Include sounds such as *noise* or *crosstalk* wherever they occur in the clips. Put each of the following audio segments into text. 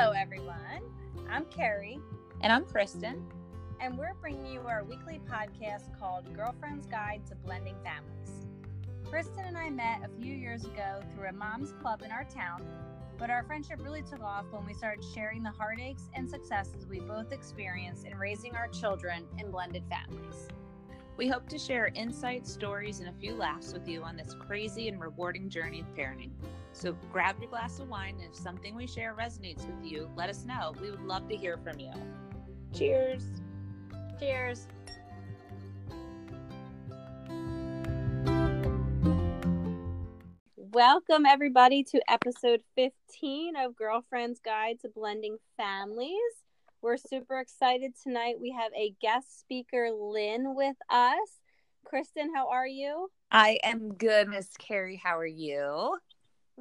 Hello, everyone. I'm Carrie. And I'm Kristen. And we're bringing you our weekly podcast called Girlfriend's Guide to Blending Families. Kristen and I met a few years ago through a mom's club in our town, but our friendship really took off when we started sharing the heartaches and successes we both experienced in raising our children in blended families. We hope to share insights, stories, and a few laughs with you on this crazy and rewarding journey of parenting. So grab your glass of wine, and if something we share resonates with you, let us know. We would love to hear from you. Cheers. Cheers. Welcome, everybody, to episode 15 of Girlfriend's Guide to Blending Families. We're super excited tonight. We have a guest speaker, Lynn, with us. Kristen, how are you? I am good, Miss Carrie. How are you?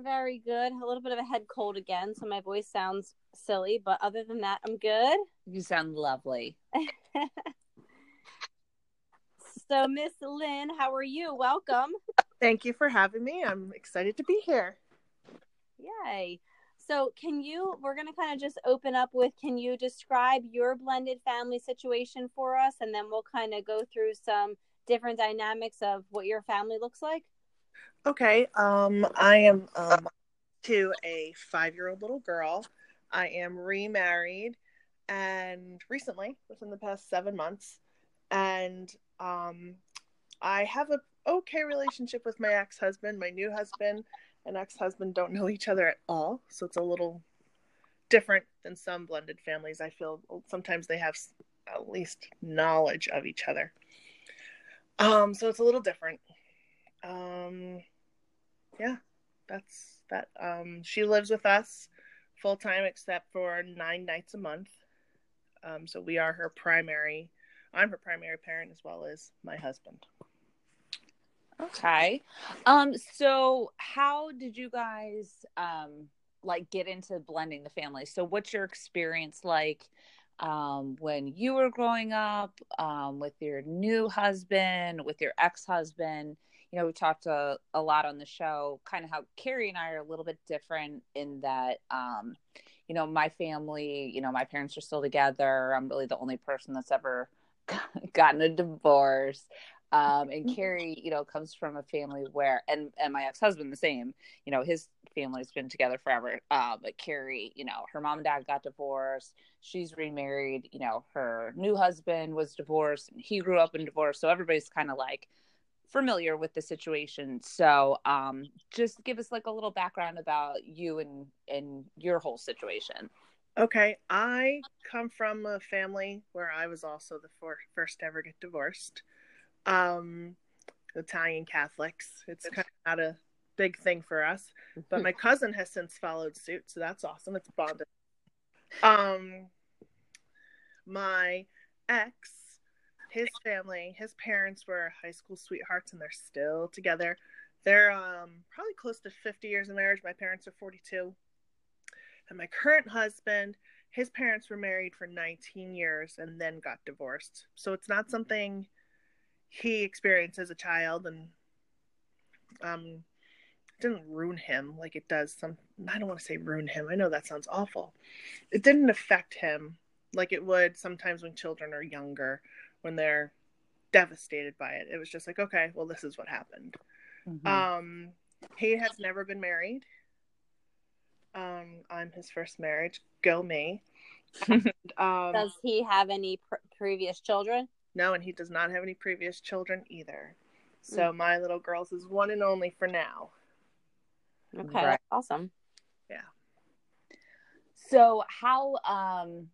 Very good. A little bit of a head cold again, so my voice sounds silly, but other than that, I'm good. You sound lovely. *laughs* so, Miss Lynn, how are you? Welcome. Thank you for having me. I'm excited to be here. Yay. So, can you, we're going to kind of just open up with, can you describe your blended family situation for us? And then we'll kind of go through some different dynamics of what your family looks like. Okay. Um, I am um, to a five year old little girl. I am remarried and recently, within the past seven months. And um, I have a okay relationship with my ex husband, my new husband and ex-husband don't know each other at all so it's a little different than some blended families i feel sometimes they have at least knowledge of each other um so it's a little different um yeah that's that um she lives with us full time except for nine nights a month um so we are her primary i'm her primary parent as well as my husband Okay. Um so how did you guys um like get into blending the family? So what's your experience like um when you were growing up um with your new husband, with your ex-husband? You know, we talked a, a lot on the show kind of how Carrie and I are a little bit different in that um you know, my family, you know, my parents are still together. I'm really the only person that's ever *laughs* gotten a divorce um, and Carrie, you know, comes from a family where, and and my ex husband the same. You know, his family's been together forever. Uh, but Carrie, you know, her mom and dad got divorced. She's remarried. You know, her new husband was divorced, and he grew up in divorce. So everybody's kind of like familiar with the situation. So, um, just give us like a little background about you and and your whole situation. Okay, I come from a family where I was also the for- first to ever get divorced um, Italian Catholics. It's kind of not a big thing for us, but my *laughs* cousin has since followed suit, so that's awesome. It's bonded. Um, my ex, his family, his parents were high school sweethearts, and they're still together. They're um, probably close to 50 years of marriage. My parents are 42. And my current husband, his parents were married for 19 years and then got divorced. So it's not something he experienced as a child and um didn't ruin him like it does some I don't want to say ruin him. I know that sounds awful. It didn't affect him like it would sometimes when children are younger when they're devastated by it. It was just like, okay, well this is what happened. Mm-hmm. Um he has never been married. Um I'm his first marriage. Go me. and, um, Does he have any pr- previous children? No, and he does not have any previous children either. So mm. my little girl's is one and only for now. Okay, right. awesome. Yeah. So how um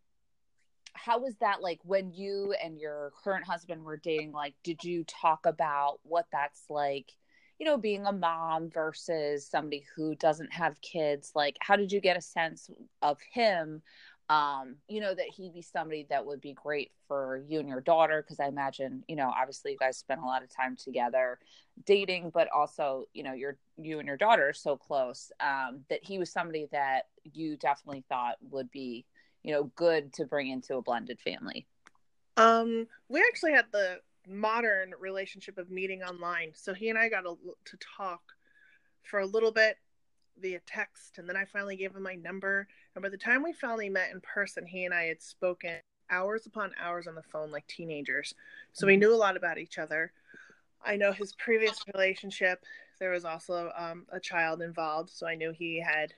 how was that like when you and your current husband were dating like did you talk about what that's like you know being a mom versus somebody who doesn't have kids? Like how did you get a sense of him um you know that he'd be somebody that would be great for you and your daughter? Because i imagine you know obviously you guys spent a lot of time together dating but also you know your you and your daughter are so close um that he was somebody that you definitely thought would be you know good to bring into a blended family um we actually had the modern relationship of meeting online so he and i got a, to talk for a little bit via text and then I finally gave him my number. And by the time we finally met in person, he and I had spoken hours upon hours on the phone like teenagers. So we Mhm. knew a lot about each other. I know his previous relationship, there was also um, a child involved. So I knew he had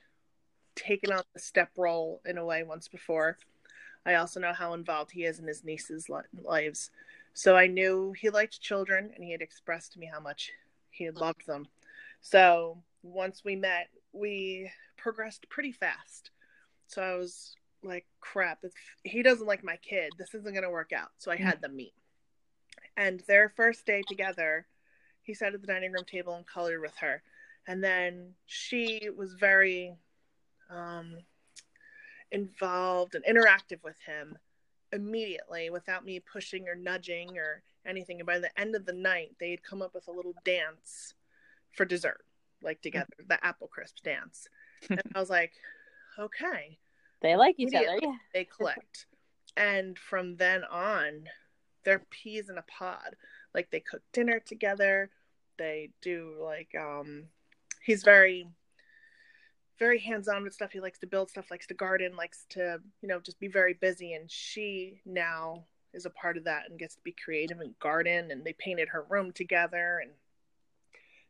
taken on the step role in a way once before. I also know how involved he is in his niece's lives. So I knew he liked children and he had expressed to me how much he had loved them. So once we met, we progressed pretty fast. So I was like, crap, if he doesn't like my kid, this isn't going to work out. So I had them meet. And their first day together, he sat at the dining room table and colored with her. And then she was very um, involved and interactive with him immediately without me pushing or nudging or anything. And by the end of the night, they had come up with a little dance for dessert, like together, the apple crisp dance. And I was like, okay, They like each other. Yeah. they clicked. And from then on, they're peas in a pod. Like they cook dinner together. They do like um he's very very hands-on with stuff. He likes to build stuff, likes to garden, likes to, you know, just be very busy and she now is a part of that and gets to be creative and garden and they painted her room together and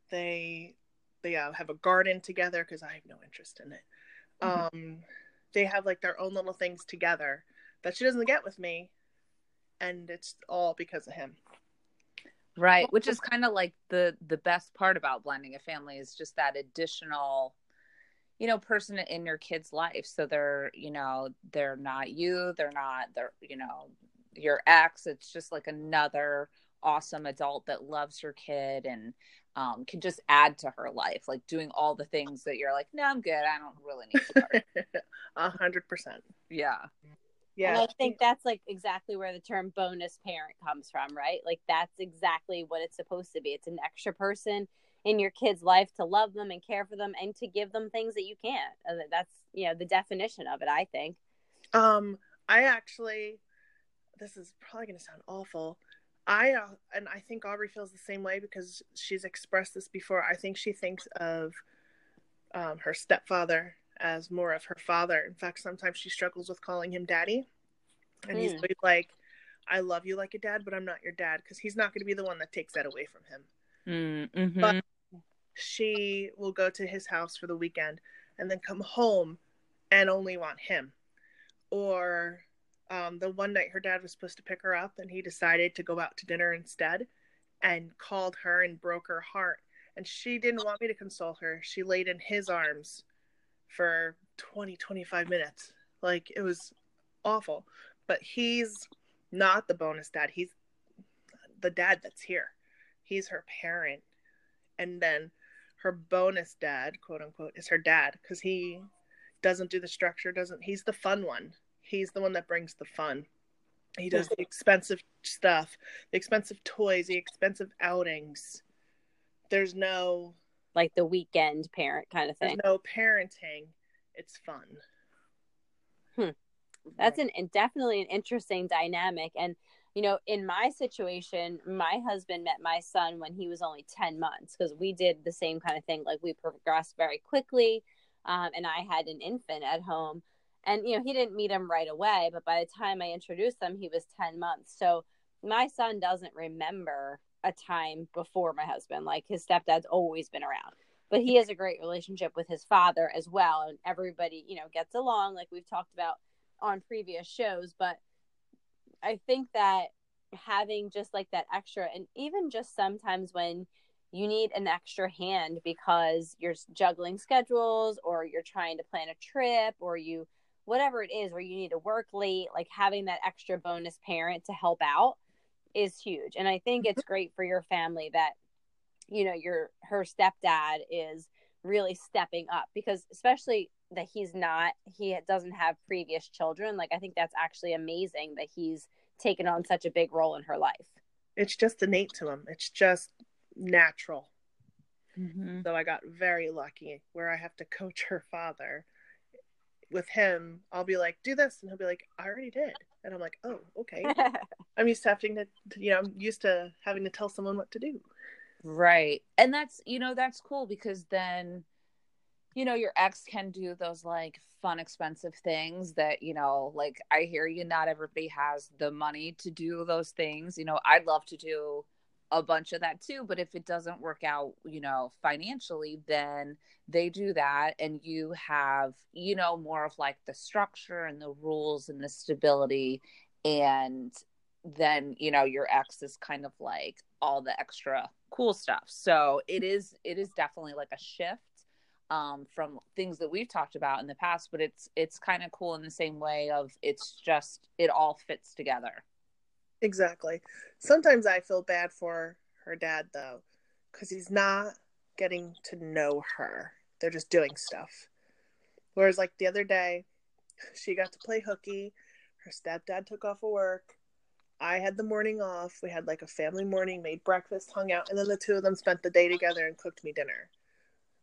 they they uh, have a garden together because I have no interest in it. Mhm. Um they have like their own little things together that she doesn't get with me and it's all because of him Right, which is kind of like the the best part about blending a family is just that additional you know person in your kid's life. So they're you know they're not you they're not they're you know your ex. It's just like another awesome adult that loves your kid and um, can just add to her life like doing all the things that you're like no i'm good. I don't really need support *laughs* a hundred percent. Yeah. Yeah. And I think that's like exactly where the term bonus parent comes from, right? Like that's exactly what it's supposed to be. It's an extra person in your kid's life to love them and care for them and to give them things that you can't. Uh, That's, you know, the definition of it, I think. Um, I actually, this is probably going to sound awful. I uh, and I think Aubrey feels the same way because she's expressed this before. I think she thinks of um, her stepfather as more of her father. In fact, sometimes she struggles with calling him daddy, and he's Hmm. like, "I love you like a dad, but I'm not your dad," because he's not going to be the one that takes that away from him. mm-hmm. But- she will go to his house for the weekend and then come home and only want him. Or um, the one night her dad was supposed to pick her up and he decided to go out to dinner instead and called her and broke her heart. And she didn't want me to console her. She laid in his arms for 20, 25 minutes. Like it was awful. But he's not the bonus dad. He's the dad that's here. He's her parent. And then her bonus dad, quote unquote, is her dad because he doesn't do the structure, doesn't he's the fun one. He's the one that brings the fun. He does the expensive stuff, the expensive toys, the expensive outings. There's no Like the weekend parent kind of there's thing. no parenting. It's fun. Hmm. That's an definitely an interesting dynamic. And you know, in my situation, my husband met my son when he was only ten months because we did the same kind of thing. Like we progressed very quickly, um, and I had an infant at home, and you know, he didn't meet him right away. But by the time I introduced him, he was ten months. So my son doesn't remember a time before my husband. Like his stepdad's always been around. But he has a great relationship with his father as well. And everybody, you know, gets along like we've talked about on previous shows. But I think that having just like that extra, and even just sometimes when you need an extra hand because you're juggling schedules or you're trying to plan a trip or you, whatever it is, where you need to work late, like having that extra bonus parent to help out is huge. And I think mm-hmm. it's great for your family that, you know, your her stepdad is really stepping up because especially that he's not he doesn't have previous children like i think that's actually amazing that he's taken on such a big role in her life It's just innate to him. It's just natural. Mhm. So I got very lucky where I have to coach her father. With him, I'll be like, do this. And he'll be like, I already did. And I'm like, oh, okay. *laughs* I'm used to having to, you know, I'm used to having to tell someone what to do. Right. And that's, you know, that's cool because then, you know your ex can do those like fun expensive things that you know like i hear you not everybody has the money to do those things you know i'd love to do a bunch of that too but if it doesn't work out you know financially then they do that and you have you know more of like the structure and the rules and the stability and then you know your ex is kind of like all the extra cool stuff. So it is it is definitely like a shift um, from things that we've talked about in the past but it's it's kind of cool in the same way of it's just it all fits together. Exactly. Sometimes i feel bad for her dad though because he's not getting to know her. They're just doing stuff. Whereas like the other day she got to play hooky. Her stepdad took off of work I had the morning off. We had like a family morning, made breakfast, hung out, and then the two of them spent the day together and cooked me dinner.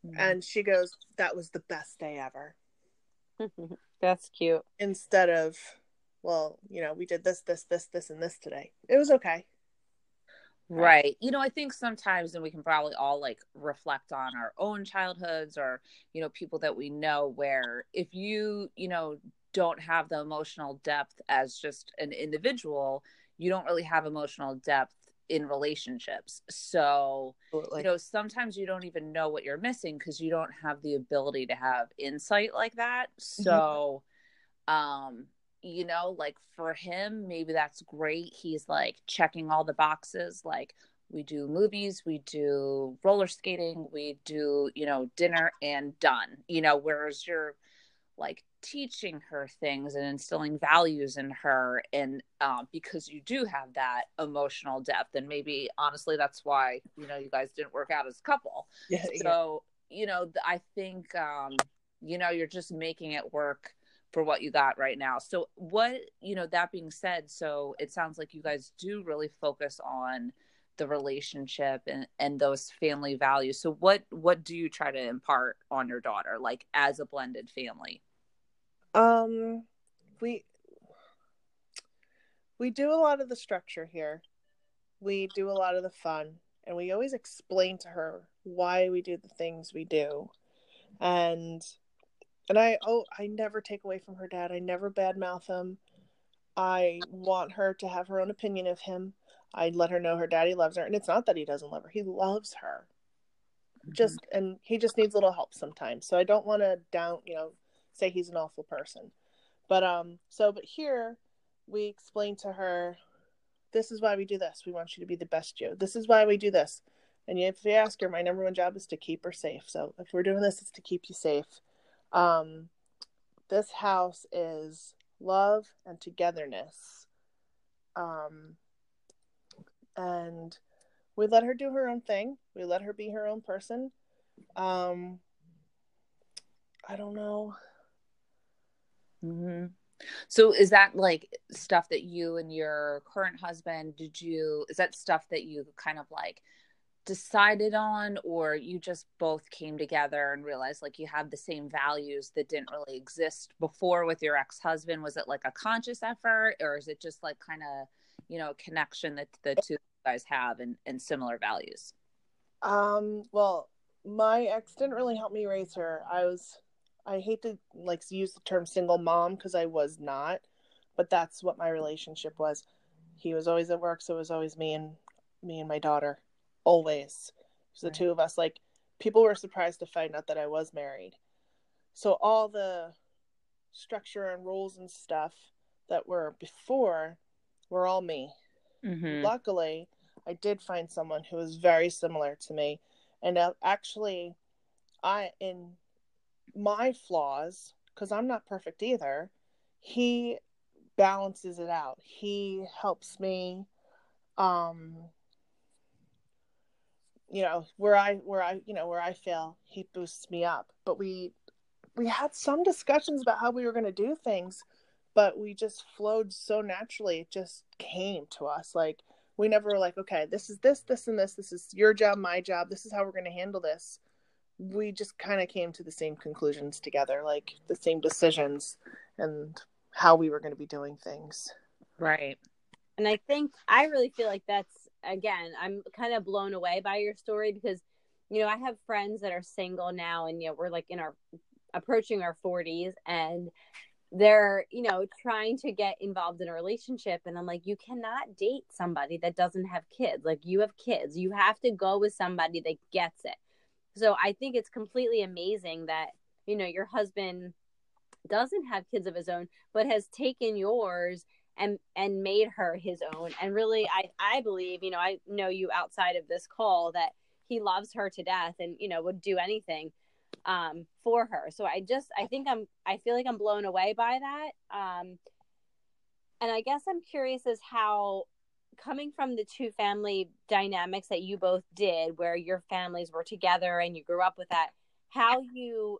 Mm-hmm. And she goes, That was the best day ever. *laughs* That's cute. Instead of, well, you know, we did this, this, this, this, and this today. It was okay. Right. You know, I think sometimes, and we can probably all like reflect on our own childhoods or, you know, people that we know where if you, you know, don't have the emotional depth as just an individual, you don't really have emotional depth in relationships. So, Absolutely. you know, sometimes you don't even know what you're missing because you don't have the ability to have insight like that. Mm-hmm. So, mm-hmm. um, you know, like for him, maybe that's great. He's like checking all the boxes. Like, we do movies, we do roller skating, we do, you know, dinner and done, you know, whereas you're like teaching her things and instilling values in her and um, because you do have that emotional depth and maybe honestly that's why you know you guys didn't work out as a couple. *laughs* Yeah, so yeah. you know i think um, you know you're just making it work for what you got right now. So what you know that being said so it sounds like you guys do really focus on the relationship and and those family values. So what what do you try to impart on your daughter like as a blended family um, we we do a lot of the structure here. We do a lot of the fun, and we always explain to her why we do the things we do. And and I oh I never take away from her dad. I never badmouth him. I want her to have her own opinion of him. I let her know her daddy loves her, and it's not that he doesn't love her; he loves her. Just and he just needs a little help sometimes. So I don't want to down, you know, say he's an awful person. But um so but here we explain to her this is why we do this. We want you to be the best you. This is why we do this. And if you ask her, my number one job is to keep her safe. So if we're doing this, it's to keep you safe. Um, this house is love and togetherness. Um, and we let her do her own thing. We let her be her own person. Um, I don't know. Mm-hmm. So is that like stuff that you and your current husband did you is that stuff that you kind of like decided on or you just both came together and realized like you have the same values that didn't really exist before with your ex-husband? Was it like a conscious effort or is it just like kind of you know connection that the two guys have and, and similar values? Um well my ex didn't really help me raise her. I was I hate to like use the term single mom because I was not, but that's what my relationship was. He was always at work, so it was always me and me and my daughter, always. So right. the two of us. Like people were surprised to find out that I was married. So all the structure and rules and stuff that were before were all me. Mm-hmm. Luckily, I did find someone who was very similar to me, and uh, actually, I in my flaws because I'm not perfect either. He balances it out. He helps me um you know where i where i you know where i fail he boosts me up but we we had some discussions about how we were going to do things but we just flowed so naturally it just came to us like we never were like okay this is this this and this this is your job my job this is how we're going to handle this we just kind of came to the same conclusions together, like the same decisions and how we were going to be doing things. Right. And I think I really feel like that's again, I'm kind of blown away by your story because you know, I have friends that are single now and you know, we're like in our approaching our 40s and they're, you know, trying to get involved in a relationship and I'm like, you cannot date somebody that doesn't have kids. Like you have kids. You have to go with somebody that gets it. So I think it's completely amazing that, you know, your husband doesn't have kids of his own but has taken yours and and made her his own. And really i i believe you know i know you outside of this call that he loves her to death and you know would do anything um for her. So i just i think i'm i feel like i'm blown away by that. Um and i guess i'm curious as how coming from the two family dynamics that you both did where your families were together and you grew up with that how you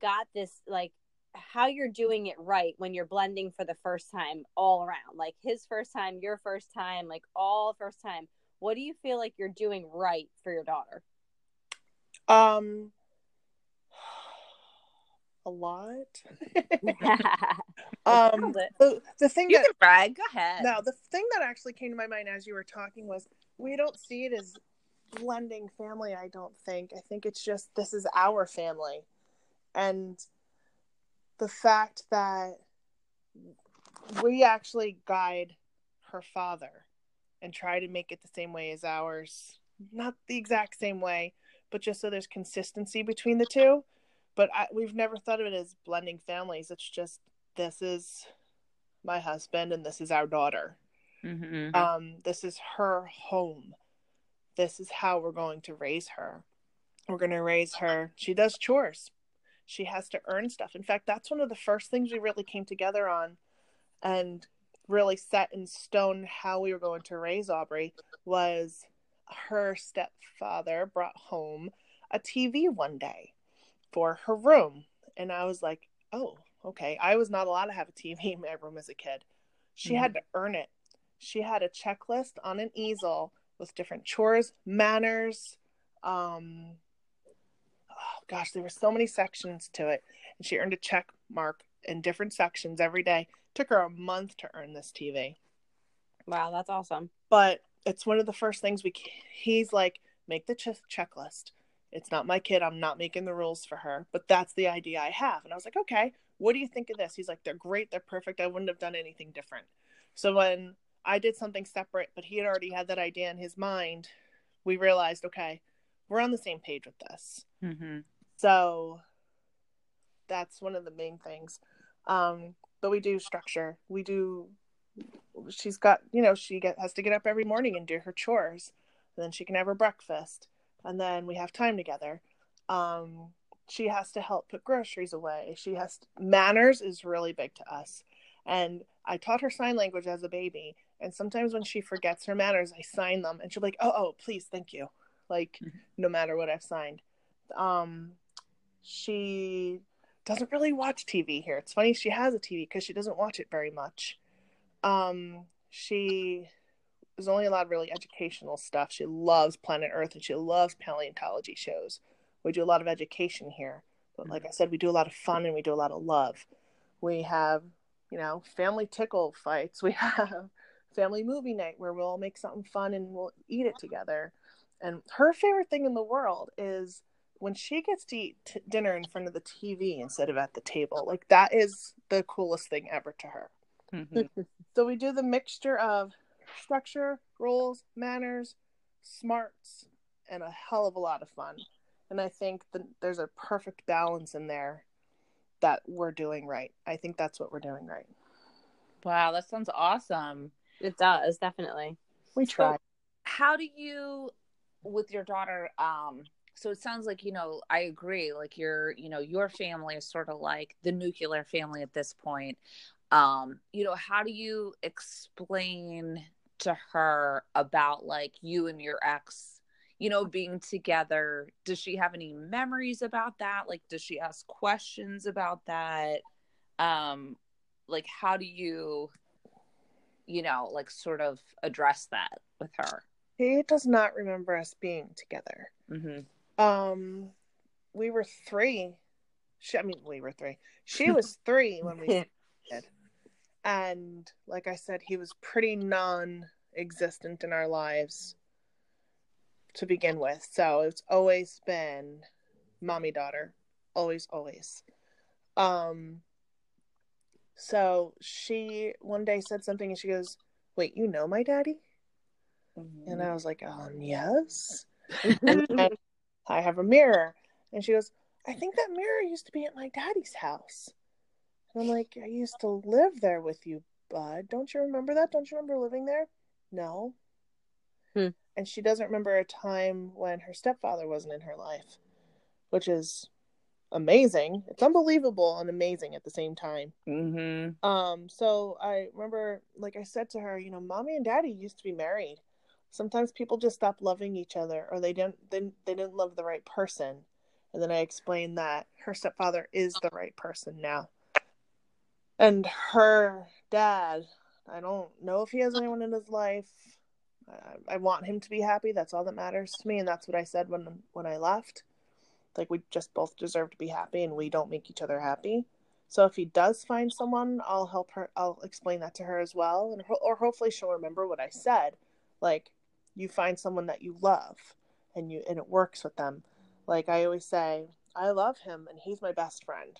got this like how you're doing it right when you're blending for the first time all around like his first time your first time like all first time. What do you feel like you're doing right for your daughter? Um a lot. *laughs* Um the, the thing You that can brag. Go ahead. no the thing that actually came to my mind as you were talking was we don't see it as blending family i don't think. I think it's just this is our family. And the fact that we actually guide her father and try to make it the same way as ours. Not the exact same way but just so there's consistency between the two but I, we've never thought of it as blending families it's just this is my husband and this is our daughter Mhm. um, this is her home. This is how we're going to raise her. We're going to raise her. She does chores. She has to earn stuff. In fact, that's one of the first things we really came together on and really set in stone how we were going to raise Aubrey was her stepfather brought home a TV one day for her room. And I was like, oh, okay. I was not allowed to have a TV in my room as a kid. She had to earn it she had a checklist on an easel with different chores, manners. Um, oh gosh, there were so many sections to it, and she earned a check mark in different sections every day. Took her a month to earn this TV, wow that's awesome but it's one of the first things we. He's like, make the ch- checklist. It's not my kid. I'm not making the rules for her, but that's the idea I have. And I was like, okay, what do you think of this? He's like, they're great. They're perfect. I wouldn't have done anything different. So when I did something separate, but he had already had that idea in his mind, we realized, okay, we're on the same page with this. Mhm. So that's one of the main things. Um, but we do structure. We do. She's got, you know, she get has to get up every morning and do her chores. And then she can have her breakfast, and then we have time together. Um, she has to help put groceries away. She has manners is really big to us, and I taught her sign language as a baby. And sometimes when she forgets her manners, I sign them, and she'll be like, "Oh, oh, please, thank you." Like Mhm. no matter what I've signed. Um, she doesn't really watch TV here. It's funny she has a TV because she doesn't watch it very much. Um, she is only allowed really educational stuff. She loves Planet Earth and she loves paleontology shows. We do a lot of education here, but like I said, we do a lot of fun and we do a lot of love. We have, you know, family tickle fights. *laughs* We have family movie night where we'll make something fun and we'll eat it together. And her favorite thing in the world is when she gets to eat t- dinner in front of the TV instead of at the table. Like that is the coolest thing ever to her. Mhm. So we do the mixture of structure, rules, manners, smarts, and a hell of a lot of fun. And I think that there's a perfect balance in there that we're doing right. I think that's what we're doing right. Wow, that sounds awesome. it does definitely We So, try. how do you with your daughter um so it sounds like you know i agree like your you know your family is sort of like the nuclear family at this point um you know how do you explain to her about like you and your ex you know being together does she have any memories about that like does she ask questions about that um like how do you you know like sort of address that with her He does not remember us being together. mm-hmm. Um, we were three. She, I mean, we were three. She *laughs* was three when we *laughs* and like I said, he was pretty non-existent in our lives to begin with. So it's always been mommy daughter. Always, always. Um so she one day said something and she goes, Wait, you know my daddy? Mm-hmm. And I was like, Um, yes. and *laughs* I have a mirror. And she goes, I think that mirror used to be at my daddy's house. I'm like, I used to live there with you, bud. Don't you remember that? Don't you remember living there? No. Hmm. And she doesn't remember a time when her stepfather wasn't in her life, which is amazing. It's unbelievable and amazing at the same time. Mm-hmm. Um, so I remember, like I said to her, you know, mommy and daddy used to be married. Sometimes people just stop loving each other, or they didn't, they, they didn't love the right person. And then I explained that her stepfather is the right person now. And her dad, I don't know if he has anyone in his life. I, I want him to be happy. That's all that matters to me, and that's what I said when when I left. Like we just both deserve to be happy, and we don't make each other happy. So if he does find someone, I'll help her. I'll explain that to her as well, and ho- or hopefully she'll remember what I said. Like you find someone that you love, and you and it works with them. Like I always say, I love him, and he's my best friend,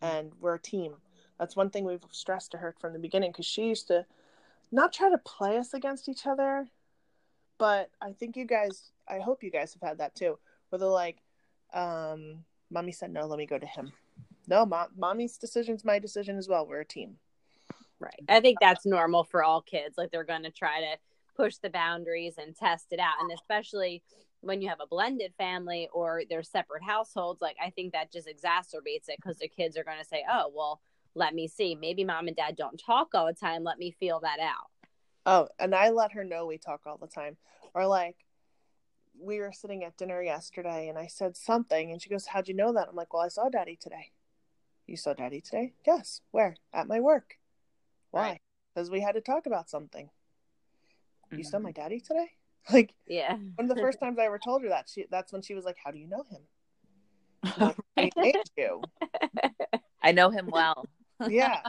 and we're a team. That's one thing we've stressed to her from the beginning because she used to not try to play us against each other, but I think you guys, I hope you guys have had that too, where they're like, um, "Mommy said no, let me go to him." No, mom, mommy's decision's my decision as well. We're a team. Right. I think that's normal for all kids. Like they're going to try to push the boundaries and test it out. And especially when you have a blended family or they're separate households, like I think that just exacerbates it because the kids are going to say, oh, well, let me see. Maybe mom and dad don't talk all the time. Let me feel that out. Oh, and I let her know we talk all the time. Or like, we were sitting at dinner yesterday and I said something and she goes, How'd you know that? I'm like, Well, I saw daddy today. You saw daddy today? Yes. Where? At my work. Why? Right. Because we had to talk about something. You saw my mm-hmm. daddy today? *laughs* Like Yeah. one of the first *laughs* times I ever told her that, she that's when she was like, How do you know him? I'm like, *laughs* I made you. I know him well. Yeah.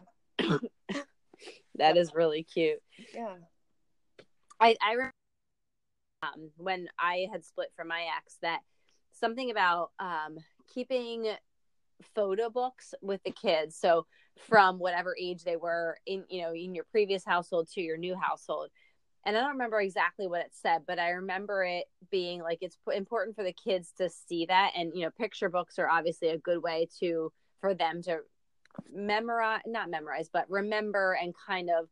That is really cute. Yeah. I I remember um, when I had split from my ex that something about um, keeping photo books with the kids. So from whatever age they were in, you know, in your previous household to your new household. And I don't remember exactly what it said, but I remember it being like it's important for the kids to see that. And you know, picture books are obviously a good way to for them to memorize, not memorize, but remember and kind of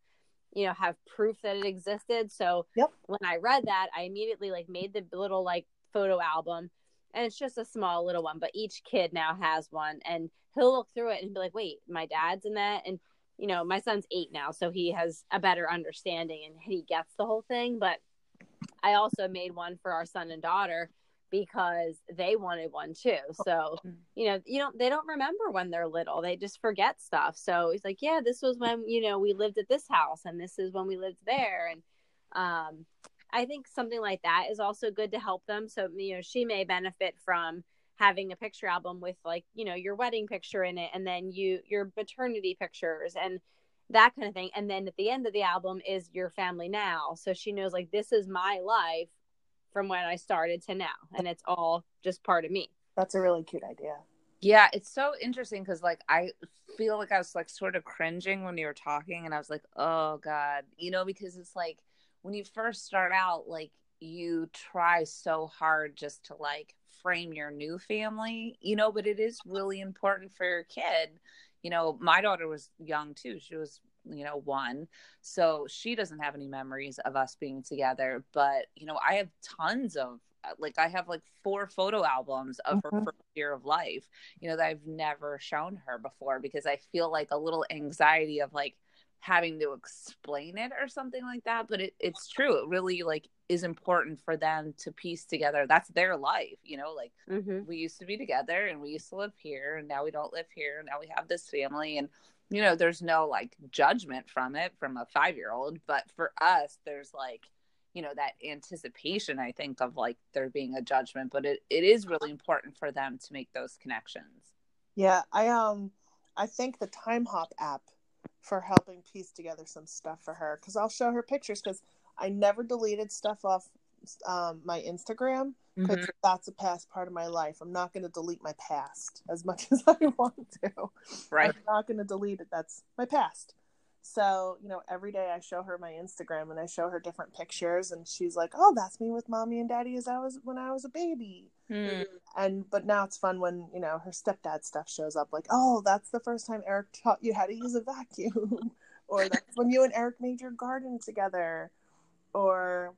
you know have proof that it existed so Yep. when i read that i immediately like made the little like photo album and it's just a small little one but each kid now has one and he'll look through it and be like wait my dad's in that and you know my son's eight now so he has a better understanding and he gets the whole thing but i also made one for our son and daughter because they wanted one too. So you know you don't they don't remember when they're little. They just forget stuff. So he's like yeah this was when you know we lived at this house and this is when we lived there. And um i think something like that is also good to help them. So you know she may benefit from having a picture album with like you know your wedding picture in it and then you your maternity pictures and that kind of thing. And then at the end of the album is your family now. So she knows like this is my life from when i started to now and it's all just part of me. That's a really cute idea. Yeah, it's so interesting because like I feel like I was like sort of cringing when you were talking, and I was like, oh god, you know, because it's like when you first start out, like you try so hard just to like frame your new family, you know, but it is really important for your kid. You know, my daughter was young too; she was you know one so she doesn't have any memories of us being together but you know i have tons of like i have like four photo albums of her Mhm. first year of life you know that i've never shown her before because i feel like a little anxiety of like having to explain it or something like that but it, it's true. It really like is important for them to piece together. That's their life you know like mm-hmm. we used to be together and we used to live here and now we don't live here. And now we have this family and you know there's no like judgment from it from a five year old but for us there's like you know that anticipation i think of like there being a judgment but it, it is really important for them to make those connections. Yeah, I um I think the Timehop app for helping piece together some stuff for her because I'll show her pictures because I never deleted stuff off um, my Instagram because Mhm. that's a past part of my life. I'm not going to delete my past as much *laughs* as I want to. Right. I'm not going to delete it. That's my past. So, you know, every day I show her my Instagram and I show her different pictures and she's like, "Oh, that's me with mommy and daddy as I was when I was a baby." Hmm. And but now it's fun when, you know, her stepdad stuff shows up like, "Oh, that's the first time Eric taught you how to use a vacuum." *laughs* or that's when you and Eric made your garden together. Or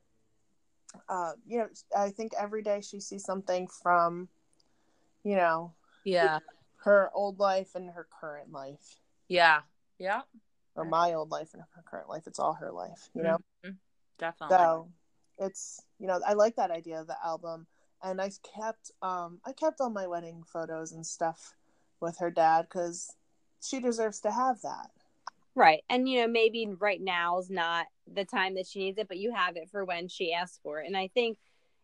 uh, you know, I think every day she sees something from you know, Yeah. her old life and her current life. Yeah. Yeah. Or my old life and her current life. It's all her life, you know. Mhm. Definitely. So it's you know I like that idea of the album, and I kept um I kept all my wedding photos and stuff with her dad because she deserves to have that. Right. And you know, maybe right now is not the time that she needs it, but you have it for when she asks for it. And I think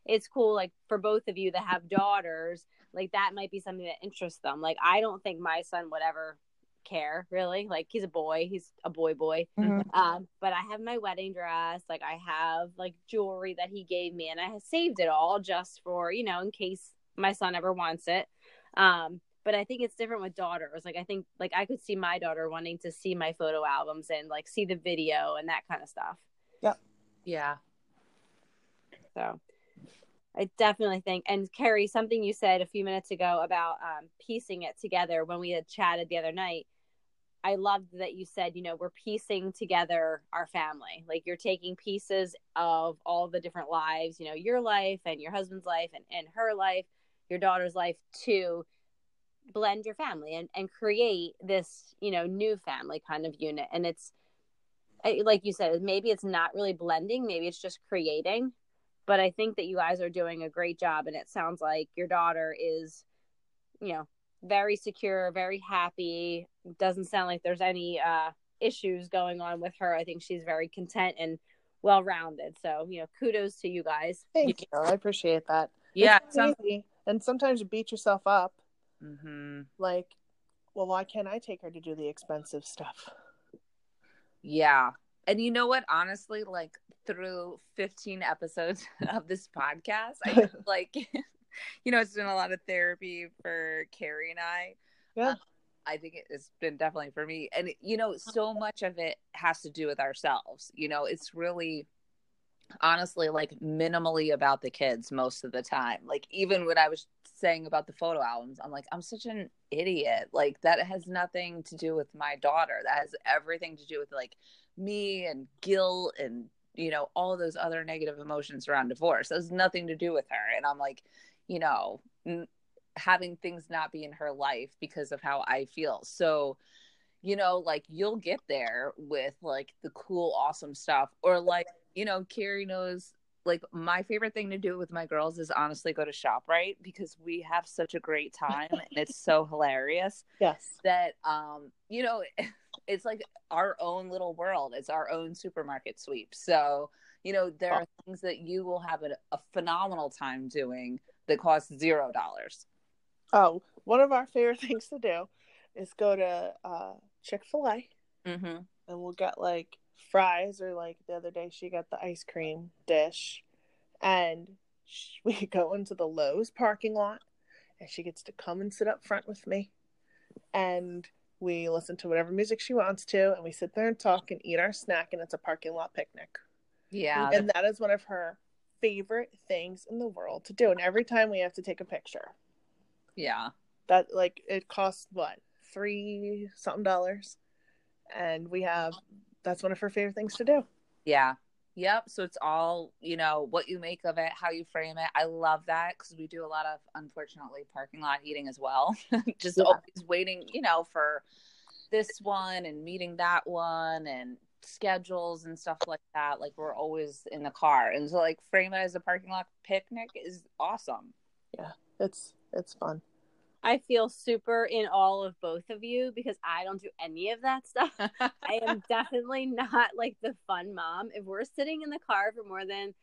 it's cool like for both of you that have daughters, like that might be something that interests them. Like I don't think my son would ever care really. Like he's a boy, he's a boy boy. Um, but I have my wedding dress, like I have like jewelry that he gave me and I have saved it all just for, you know, in case my son ever wants it. Um, but I think it's different with daughters. Like I think like I could see my daughter wanting to see my photo albums and like see the video and that kind of stuff. Yep. Yeah. So I definitely think and Carrie, something you said a few minutes ago about um, piecing it together when we had chatted the other night. I loved that you said, you know, we're piecing together our family. Like you're taking pieces of all the different lives, you know, your life and your husband's life and, and her life, your daughter's life to blend your family and, and create this, you know, new family kind of unit. And it's like you said, maybe it's not really blending, maybe it's just creating. But I think that you guys are doing a great job. And it sounds like your daughter is, you know, very secure, very happy. Doesn't sound like there's any uh, issues going on with her. I think she's very content and well rounded. So, you know, kudos to you guys. Thank you. I appreciate that. Yeah. It's not easy. and sometimes you beat yourself up. Mm-hmm. Like, well, why can't I take her to do the expensive stuff? Yeah. And you know what? Honestly, like through 15 episodes *laughs* of this podcast, I feel *laughs* like, *laughs* you know, it's been a lot of therapy for Carrie and I. Yeah. Uh, I think it- it's been definitely for me. And, you know, so much of it has to do with ourselves. You know, it's really, honestly, like minimally about the kids most of the time. Like, even when I was saying about the photo albums, I'm like, I'm such an idiot. Like, that has nothing to do with my daughter. That has everything to do with like me and guilt and, you know, all those other negative emotions around divorce. That has nothing to do with her. And I'm like, you know, having things not be in her life because of how I feel. So, you know, like you'll get there with like the cool, awesome stuff, or like, you know, Carrie knows like my favorite thing to do with my girls is honestly go to ShopRite because we have such a great time and it's so hilarious *laughs* Yes. that um you know *laughs* it's like our own little world. It's our own supermarket sweep. So you know there are things that you will have a, a phenomenal time doing that cost zero dollars Oh, one of our favorite *laughs* things to do is go to uh, Chick fil A mm-hmm. and we'll get like fries or like the other day she got the ice cream dish. And sh- *laughs* we go into the Lowe's parking lot and she gets to come and sit up front with me. And we listen to whatever music she wants to and we sit there and talk and eat our snack and it's a parking lot picnic. Yeah. And that is one of her favorite things in the world to do. And every time we have to take a picture yeah that like it costs what three something dollars and we have that's one of her favorite things to do Yeah. Yep. So it's all, you know, what you make of it, how you frame it. I love that because we do a lot of, unfortunately, parking lot eating as well. *laughs* Just Yeah. always waiting, you know, for this one and meeting that one and schedules and stuff like that. Like we're always in the car. And so, like, frame it as a parking lot picnic is awesome. Yeah. It's it's fun I feel super in all of both of you because I don't do any of that *laughs* stuff. *laughs* I am definitely not like the fun mom. If we're sitting in the car for more than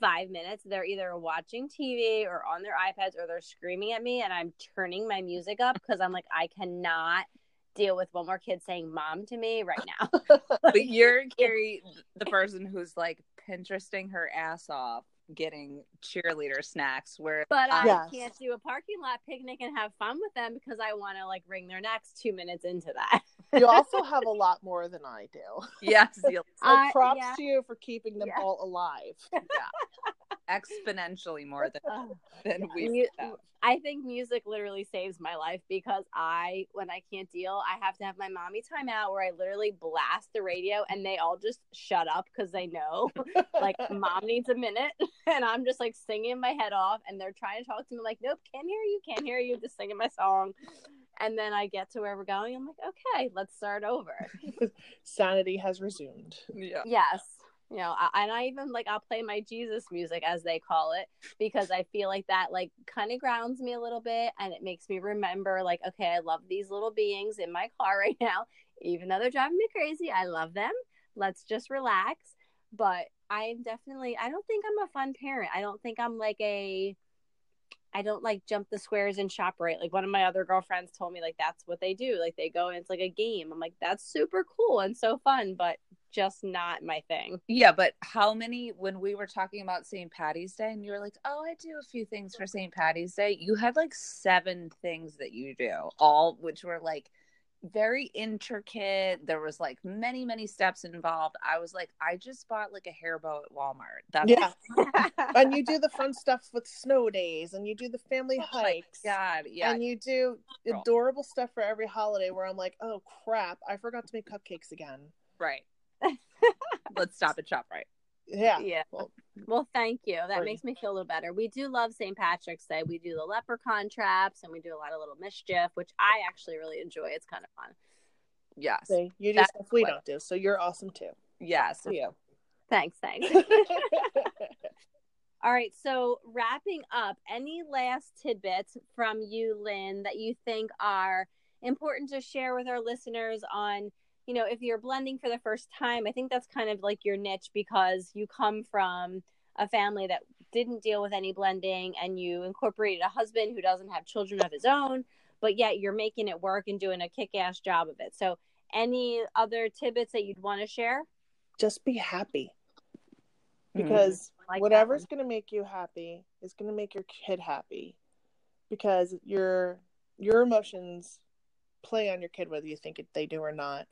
five minutes, they're either watching TV or on their iPads or they're screaming at me, and I'm turning my music up because I'm like, I cannot deal with one more kid saying mom to me right now. *laughs* but you're Carrie, the person who's like Pinteresting her ass off getting cheerleader snacks. Where But I Yes. can't do a parking lot picnic and have fun with them because I want to like wring their necks two minutes into that. You also *laughs* have a lot more than I do. *laughs* yes, So I- props yeah. to you for keeping them Yeah. all alive. Exponentially more than *laughs* than we Mu- I think music literally saves my life because I, when I can't deal, I have to have my mommy time out where I literally blast the radio and they all just shut up because they know, *laughs* like, mom needs a minute. *laughs* And I'm just like singing my head off and they're trying to talk to me, like, nope, can't hear you, can't hear you, just singing my song. And then I get to where we're going. I'm like, okay, let's start over. Sanity has resumed. Yeah. Yes. You know, I, and I even like I'll play my Jesus music as they call it because I feel like that like kind of grounds me a little bit and it makes me remember like okay, I love these little beings in my car *laughs* right now, even though they're driving me crazy. I love them. Let's just relax. But I'm definitely I don't think I'm a fun parent. I don't think I'm like a I don't like jump the squares and ShopRite. Like one of my other girlfriends told me like that's what they do. Like they go and it's like a game. I'm like that's super cool and so fun, but just not my thing. Yeah, but how many when we were talking about St. Patty's Day and you were like, "Oh, I do a few things for St. Patty's Day." You had like seven things that you do, all which were like very intricate. There was like many many steps involved. I was like, I just bought like a hair bow at Walmart. That's Yeah. *laughs* and you do the fun stuff with snow days and you do the family Oh my hikes. God, yeah. And you do adorable stuff for every holiday where I'm like, oh crap, I forgot to make cupcakes again. right. Let's stop at ShopRite. Yeah. Yeah. Well, Well, thank you. That makes me feel a little better. We do love St. Patrick's Day. We do the leprechaun traps and we do a lot of little mischief, which I actually really enjoy. It's kind of fun. Yes. see, you do That's stuff we what- don't do, so you're awesome too. Yes. For you. Thanks, thanks. *laughs* *laughs* All right, so wrapping up, any last tidbits from you, Lynn, that you think are important to share with our listeners on, you know, if you're blending for the first time? I think that's kind of like your niche because you come from a family that didn't deal with any blending and you incorporated a husband who doesn't have children of his own, but yet you're making it work and doing a kick ass job of it. So, any other tidbits that you'd want to share? Just be happy. Mhm. Because Like whatever's going to make you happy is going to make your kid happy because your your emotions play on your kid whether you think it, they do or not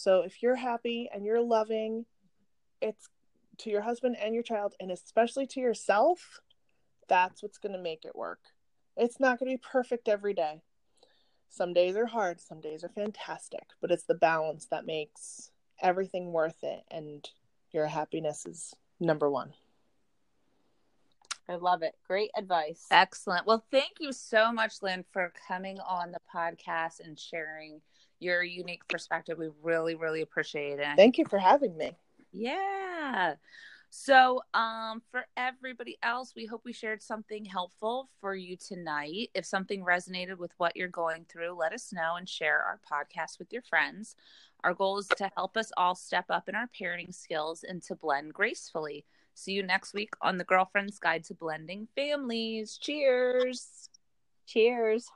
so if you're happy and you're loving it's to your husband and your child and especially to yourself that's what's going to make it work it's not going to be perfect every day some days are hard some days are fantastic but it's the balance that makes everything worth it and your happiness is number one I love it. Great advice. Excellent. Well, thank you so much, Lynn, for coming on the podcast and sharing your unique perspective. We really, really appreciate it. Thank you for having me. Yeah. So, um, for everybody else, we hope we shared something helpful for you tonight. If something resonated with what you're going through, let us know and share our podcast with your friends. Our goal is to help us all step up in our parenting skills and to blend gracefully. See you next week on the Girlfriend's Guide to Blending Families. Cheers. Cheers.